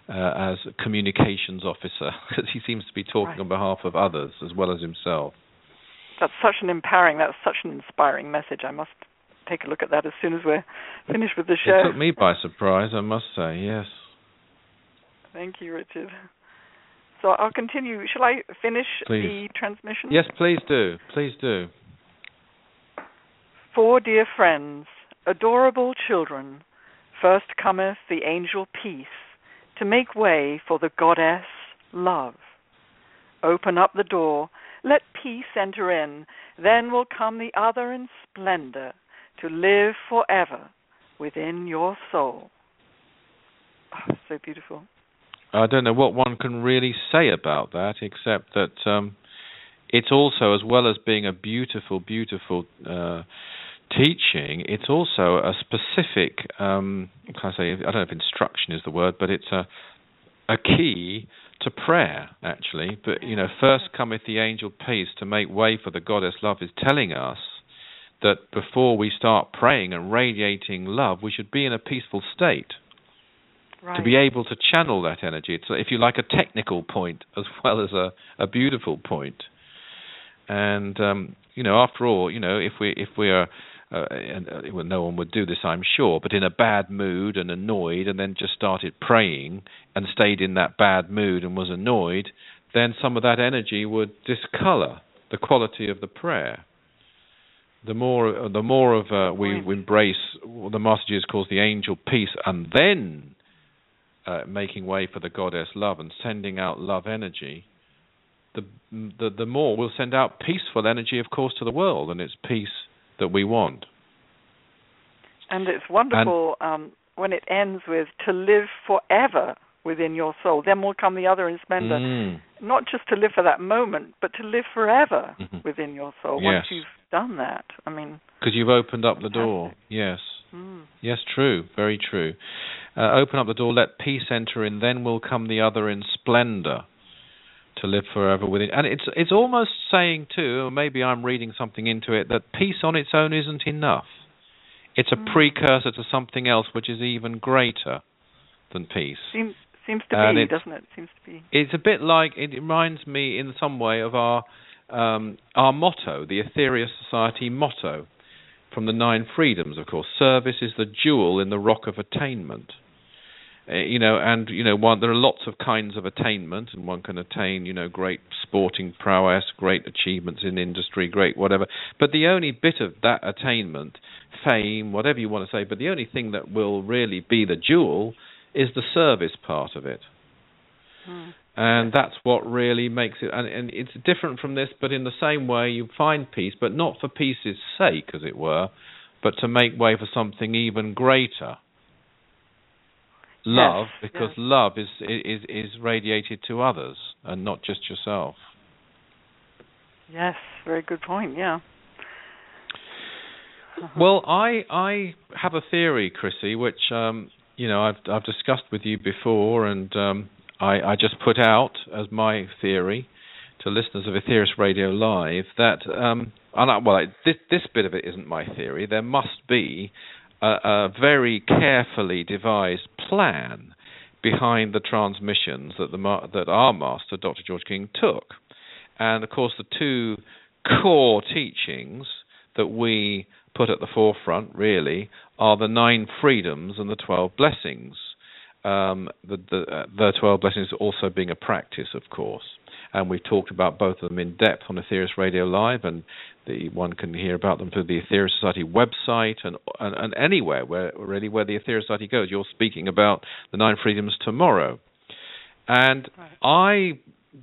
uh, as communications officer because he seems to be talking right. on behalf of others as well as himself. That's such an empowering, that's such an inspiring message. I must take a look at that as soon as we're finished with the show. It took me by surprise, I must say, yes. Thank you, Richard. So I'll continue. Shall I finish please. the transmission? Yes, please do. Please do. Four dear friends Adorable children, first cometh the angel peace to make way for the goddess love. Open up the door, let peace enter in, then will come the other in splendor to live forever within your soul. Oh, so beautiful. I don't know what one can really say about that, except that um, it's also, as well as being a beautiful, beautiful uh, teaching, it's also a specific, um, can I say, I don't know if instruction is the word, but it's a a key to prayer actually. But you know, first cometh the angel peace to make way for the goddess love is telling us that before we start praying and radiating love, we should be in a peaceful state. Right. To be able to channel that energy, it's if you like a technical point as well as a, a beautiful point. And um, you know, after all, you know, if we if we are uh, and uh, well, no one would do this, I'm sure, but in a bad mood and annoyed, and then just started praying and stayed in that bad mood and was annoyed, then some of that energy would discolor the quality of the prayer. The more, the more of uh, we embrace what the Master Jesus calls the angel peace, and then uh, making way for the goddess love and sending out love energy, the, the the more we'll send out peaceful energy, of course, to the world, and it's peace that we want. And it's wonderful and, um, when it ends with to live forever within your soul. Then will come the other in splendor. Mm. Not just to live for that moment, but to live forever mm-hmm. within your soul yes. once you've done that. I mean, because you've opened up the door. Yes. Mm. Yes, true, very true. Uh, open up the door, let peace enter in, then will come the other in splendor to live forever with it. And it's it's almost saying too, or maybe I'm reading something into it, that peace on its own isn't enough. It's a mm. precursor to something else which is even greater than peace. Seems seems to and be, doesn't it? Seems to be. It's a bit like it reminds me in some way of our um, our motto, the Aetherius Society motto, from the Nine Freedoms, of course. Service is the jewel in the rock of attainment. Uh, you know, and you know, one there are lots of kinds of attainment, and one can attain, you know, great sporting prowess, great achievements in industry, great whatever. But the only bit of that attainment, fame, whatever you want to say, but the only thing that will really be the jewel is the service part of it. Hmm. And that's what really makes it, and, and it's different from this, but in the same way, you find peace, but not for peace's sake, as it were, but to make way for something even greater love yes, because yes. love is is is radiated to others and not just yourself. Yes, very good point. Yeah. Well, I I have a theory, Chrissy, which um, you know I've I've discussed with you before, and um, I, I just put out as my theory to listeners of Aetherius Radio Live that um, and I, well, this this bit of it isn't my theory. There must be a, a very carefully devised plan behind the transmissions that the that our master, Dr. George King, took, and of course the two core teachings that we put at the forefront really are the nine freedoms and the twelve blessings. Um, the, the, uh, the twelve blessings also being a practice, of course and we've talked about both of them in depth on Aetherius Radio Live, and the one can hear about them through the Aetherius Society website and, and, and anywhere where really where the Aetherius Society goes. You're speaking about the nine freedoms tomorrow, and I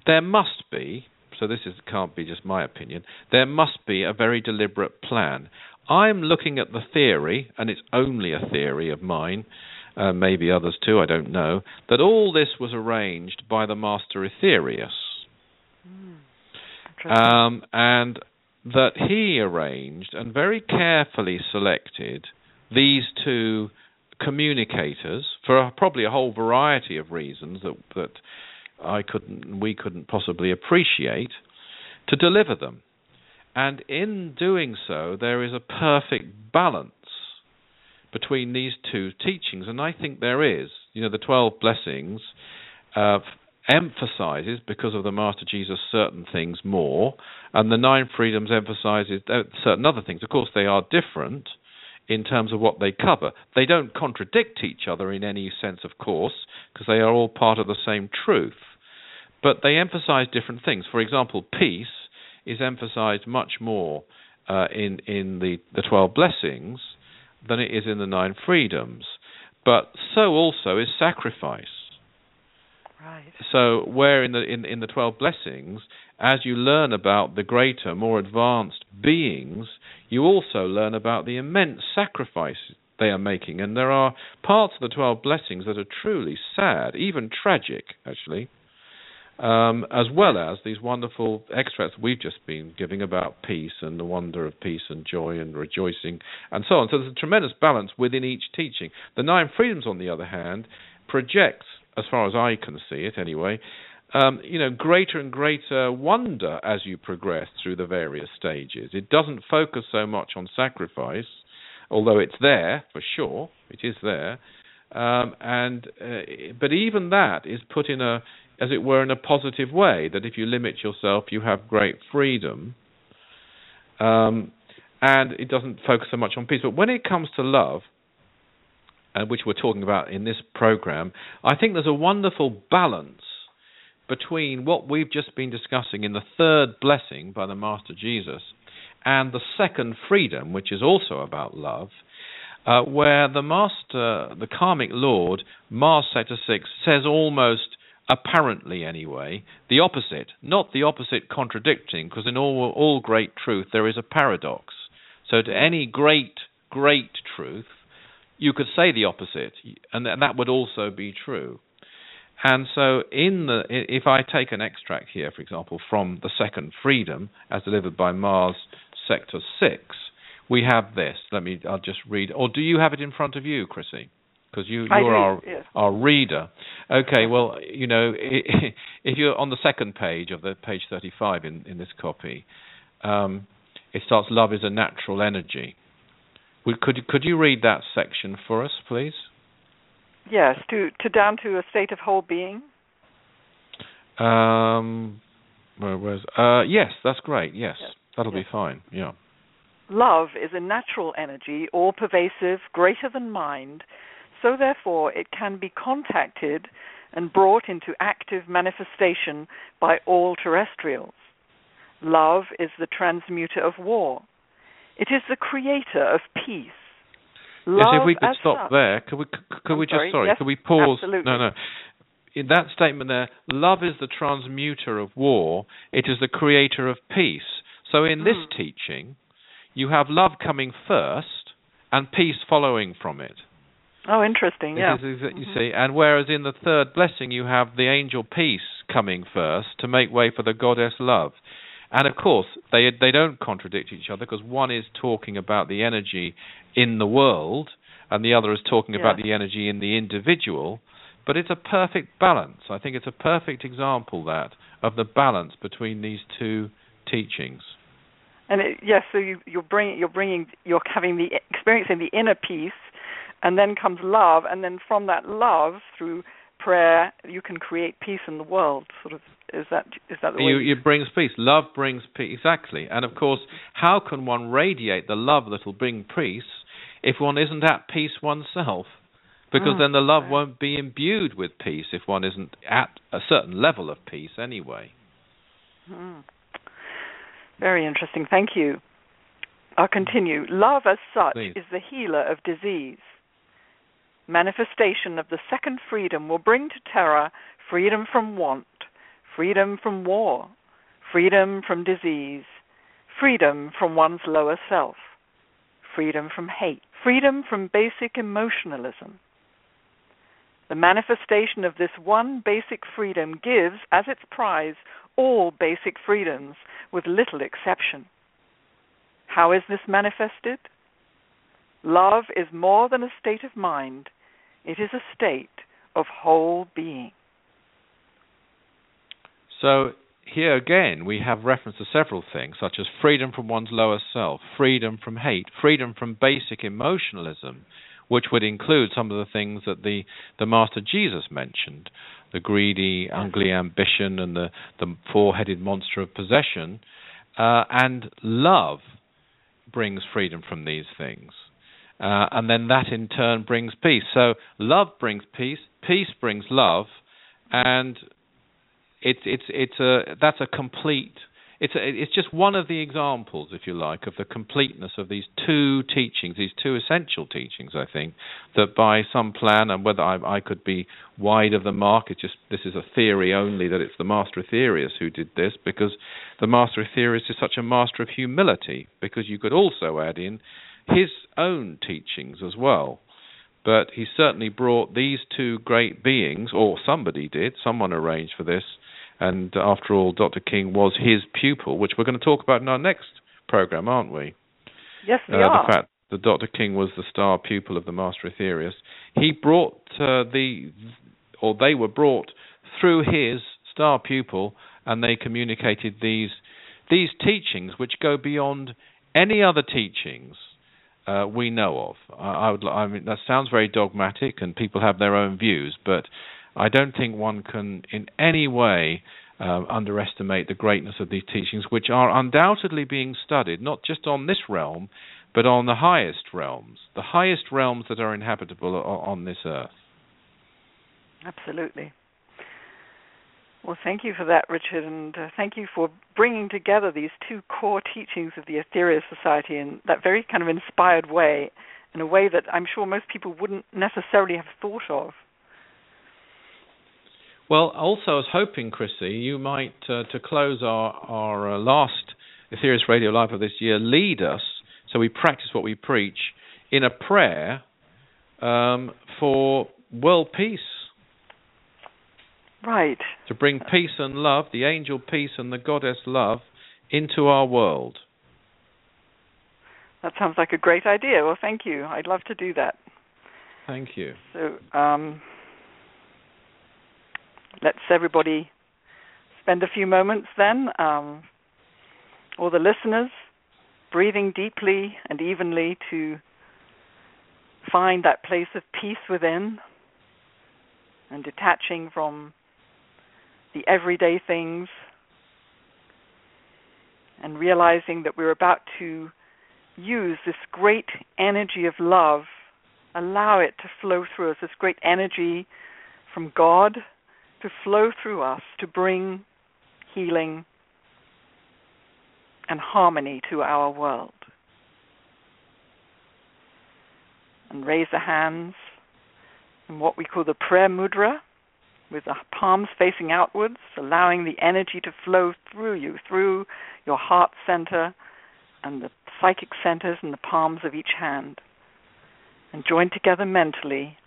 there must be so this is, can't be just my opinion. There must be a very deliberate plan. I'm looking at the theory, and it's only a theory of mine, uh, maybe others too, I don't know, that all this was arranged by the master Aetherius. Mm. Um, and that he arranged and very carefully selected these two communicators for probably a whole variety of reasons that that I couldn't we couldn't possibly appreciate to deliver them. And in doing so there is a perfect balance between these two teachings and I think there is. You know the 12 blessings uh, emphasizes, because of the Master Jesus, certain things more, and the Nine Freedoms emphasizes uh, certain other things. Of course, they are different in terms of what they cover. They don't contradict each other in any sense, of course, because they are all part of the same truth. But they emphasize different things. For example, peace is emphasized much more uh, in in the the twelve blessings than it is in the nine freedoms. But so also is sacrifice. Right. So where in the in in the twelve blessings, as you learn about the greater, more advanced beings, you also learn about the immense sacrifice they are making, and there are parts of the twelve blessings that are truly sad, even tragic, actually. Um, as well as these wonderful extracts we've just been giving about peace and the wonder of peace and joy and rejoicing and so on. So there's a tremendous balance within each teaching. The Nine Freedoms, on the other hand, projects as far as I can see it anyway, um, you know, greater and greater wonder as you progress through the various stages. It doesn't focus so much on sacrifice, although it's there for sure. It is there, um, and uh, but even that is put in a, as it were, in a positive way. That if you limit yourself, you have great freedom. Um, and it doesn't focus so much on peace. But when it comes to love, uh, which we're talking about in this program, I think there's a wonderful balance between what we've just been discussing in the third blessing by the Master Jesus and the second freedom, which is also about love, uh, where the Master, the Karmic Lord, Mars Sector 6, says almost apparently anyway, the opposite. Not the opposite contradicting, because in all, all great truth there is a paradox. So to any great, great truth, you could say the opposite, and that would also be true. And so, in the if I take an extract here, for example, from the Second Freedom, as delivered by Mars Sector Six, we have this. Let me. I'll just read. Or do you have it in front of you, Chrissy? Because you, you're our yes. our reader. Okay. Well, you know, if you're on the second page of the page 35 in in this copy, um, it starts. Love is a natural energy. Could could you read that section for us, please? Yes, to to down to a state of whole being. Um, where was? Uh, yes, that's great. Yes, yes. that'll yes. be fine. Yeah. Love is a natural energy, all pervasive, greater than mind, so therefore it can be contacted and brought into active manifestation by all terrestrials. Love is the transmuter of war. It is the creator of peace. Love yes, if we could stop such. there, could we could we just sorry, sorry, yes, could we pause? Absolutely. No, no. In that statement there, love is the transmuter of war. It is the creator of peace. So in mm. this Hmm. teaching, you have love coming first and peace following from it. Oh, interesting. Yeah. Is- you Mhm. see, and whereas in the third blessing you have the angel peace coming first to make way for the goddess love. And of course, they they don't contradict each other because one is talking about the energy in the world, and the other is talking Yeah. about the energy in the individual. But it's a perfect balance. I think it's a perfect example that of the balance between these two teachings. And it, yes, so you, you're bringing, you're bringing, you're having the experiencing the inner peace, and then comes love, and then from that love through prayer, you can create peace in the world. Sort of, is that is that the way? You, it brings peace. Love brings peace. Exactly. And of course, how can one radiate the love that'll bring peace if one isn't at peace oneself? Because Mm, then the love won't be imbued with peace if one isn't at a certain level of peace anyway. Hmm. Very interesting. Thank you. I'll continue. Love, as such, Please. is the healer of disease. Manifestation of the second freedom will bring to Terra freedom from want, freedom from war, freedom from disease, freedom from one's lower self, freedom from hate, freedom from basic emotionalism. The manifestation of this one basic freedom gives as its prize all basic freedoms with little exception. How is this manifested? Love is more than a state of mind, it is a state of whole being. So here again, we have reference to several things, such as freedom from one's lower self, freedom from hate, freedom from basic emotionalism, which would include some of the things that the, the Master Jesus mentioned the greedy, ugly ambition, and the, the four headed monster of possession. Uh, and love brings freedom from these things. Uh, and then that in turn brings peace. So love brings peace, peace brings love, and it's it's it's a that's a complete it's a, it's just one of the examples, if you like, of the completeness of these two teachings, these two essential teachings. I think that by some plan, and whether I, I could be wide of the mark, it's just this is a theory only that it's the Master Aetherius who did this, because the Master Aetherius is such a master of humility. Because you could also add in his own teachings as well. But he certainly brought these two great beings, or somebody did, someone arranged for this, and after all, Dr. King was his pupil, which we're going to talk about in our next program, aren't we? Yes, we uh, are. The fact that Dr. King was the star pupil of the Master Aetherius. He brought uh, the, or they were brought through his star pupil, and they communicated these these teachings, which go beyond any other teachings uh, we know of. I, I would, I mean, that sounds very dogmatic, and people have their own views, but I don't think one can in any way uh, underestimate the greatness of these teachings, which are undoubtedly being studied, not just on this realm, but on the highest realms, the highest realms that are inhabitable on this earth. Absolutely. Well, thank you for that, Richard, and uh, thank you for bringing together these two core teachings of the Aetherius Society in that very kind of inspired way, in a way that I'm sure most people wouldn't necessarily have thought of. Well, also, I was hoping, Chrissy, you might, uh, to close our, our uh, last Aetherius Radio Live of this year, lead us, so we practice what we preach, in a prayer um, for world peace. Right. to bring peace and love, the angel peace and the goddess love, into our world. That sounds like a great idea. Well, thank you. I'd love to do that. Thank you. So, um, let's everybody spend a few moments then, um, all the listeners, breathing deeply and evenly to find that place of peace within and detaching from the everyday things and realizing that we're about to use this great energy of love, allow it to flow through us, this great energy from God to flow through us to bring healing and harmony to our world. And raise the hands in what we call the prayer mudra, with the palms facing outwards, allowing the energy to flow through you, through your heart center and the psychic centers in the palms of each hand. And join together mentally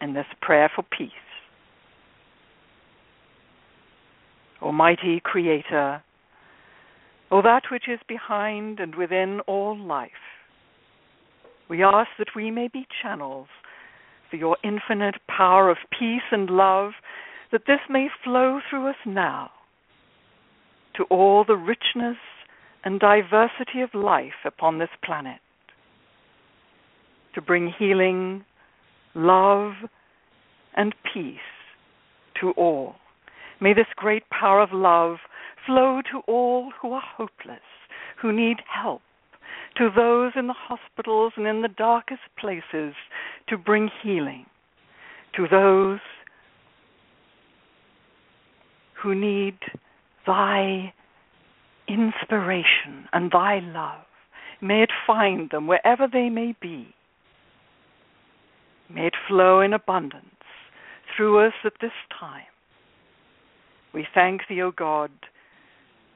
in this prayer for peace. Almighty Creator, O that which is behind and within all life. We ask that we may be channels for your infinite power of peace and love, that this may flow through us now to all the richness and diversity of life upon this planet, to bring healing, love, and peace to all. May this great power of love flow to all who are hopeless, who need help, to those in the hospitals and in the darkest places to bring healing, to those who need thy inspiration and thy love. May it find them wherever they may be. May it flow in abundance through us at this time. We thank thee, O God,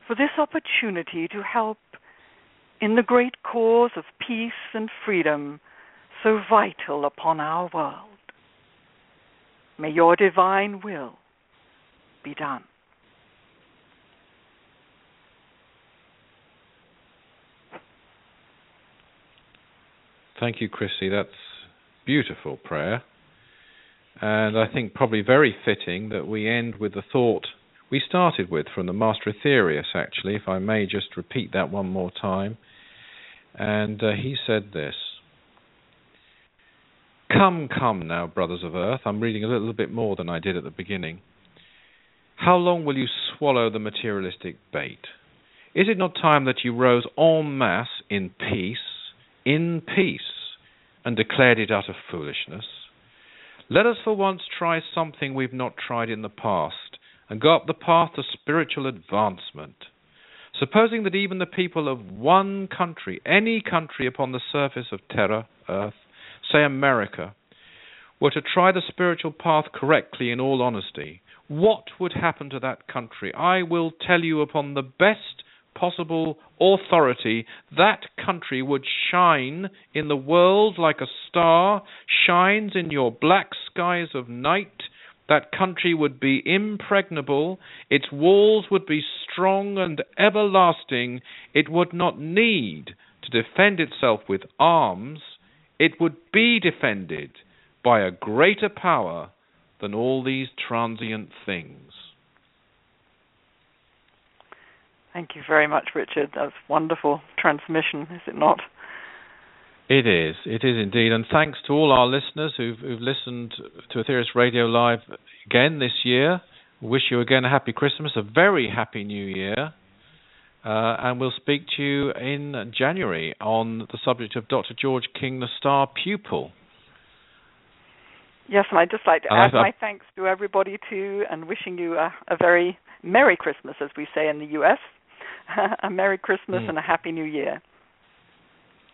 for this opportunity to help in the great cause of peace and freedom so vital upon our world. May your divine will be done. Thank you, Chrissy. That's beautiful prayer. And I think probably very fitting that we end with the thought we started with from the Master Aetherius, actually, if I may just repeat that one more time. And uh, he said this Come, come now, brothers of earth. I'm reading a little bit more than I did at the beginning. How long will you swallow the materialistic bait? Is it not time that you rose en masse in peace, in peace, and declared it utter foolishness? Let us for once try something we've not tried in the past and go up the path to spiritual advancement. Supposing that even the people of one country, any country upon the surface of Terra, Earth, say America, were to try the spiritual path correctly in all honesty, what would happen to that country? I will tell you upon the best possible authority, that country would shine in the world like a star shines in your black skies of night that country would be impregnable, its walls would be strong and everlasting, it would not need to defend itself with arms, it would be defended by a greater power than all these transient things. Thank you very much, Richard. That's wonderful transmission, is it not? It is. It is indeed. And thanks to all our listeners who've, who've listened to Aetherius Radio Live again this year. Wish you again a happy Christmas, a very happy New Year. Uh, and we'll speak to you in January on the subject of Dr. George King, the star pupil. Yes, and I'd just like to add my thanks to everybody too, and wishing you a, a very Merry Christmas, as we say in the U.S. a Merry Christmas mm. and a Happy New Year.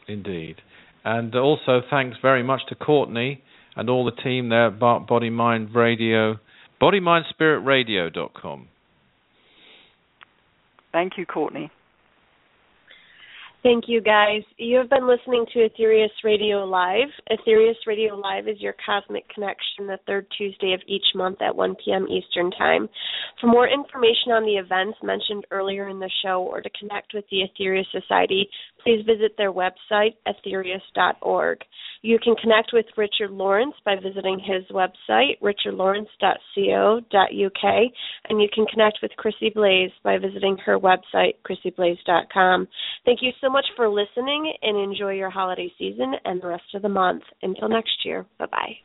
Indeed. And also thanks very much to Courtney and all the team there at Body Mind Radio, bodymindspiritradio.com. Thank you, Courtney. Thank you, guys. You have been listening to Aetherius Radio Live. Aetherius Radio Live is your cosmic connection the third Tuesday of each month at 1 p.m. Eastern Time. For more information on the events mentioned earlier in the show or to connect with the Aetherius Society, please visit their website, aetherius.org. You can connect with Richard Lawrence by visiting his website, richardlawrence.co.uk, and you can connect with Chrissy Blaze by visiting her website, chrissyblaze.com. Thank you so much for listening and enjoy your holiday season and the rest of the month. Until next year, bye bye.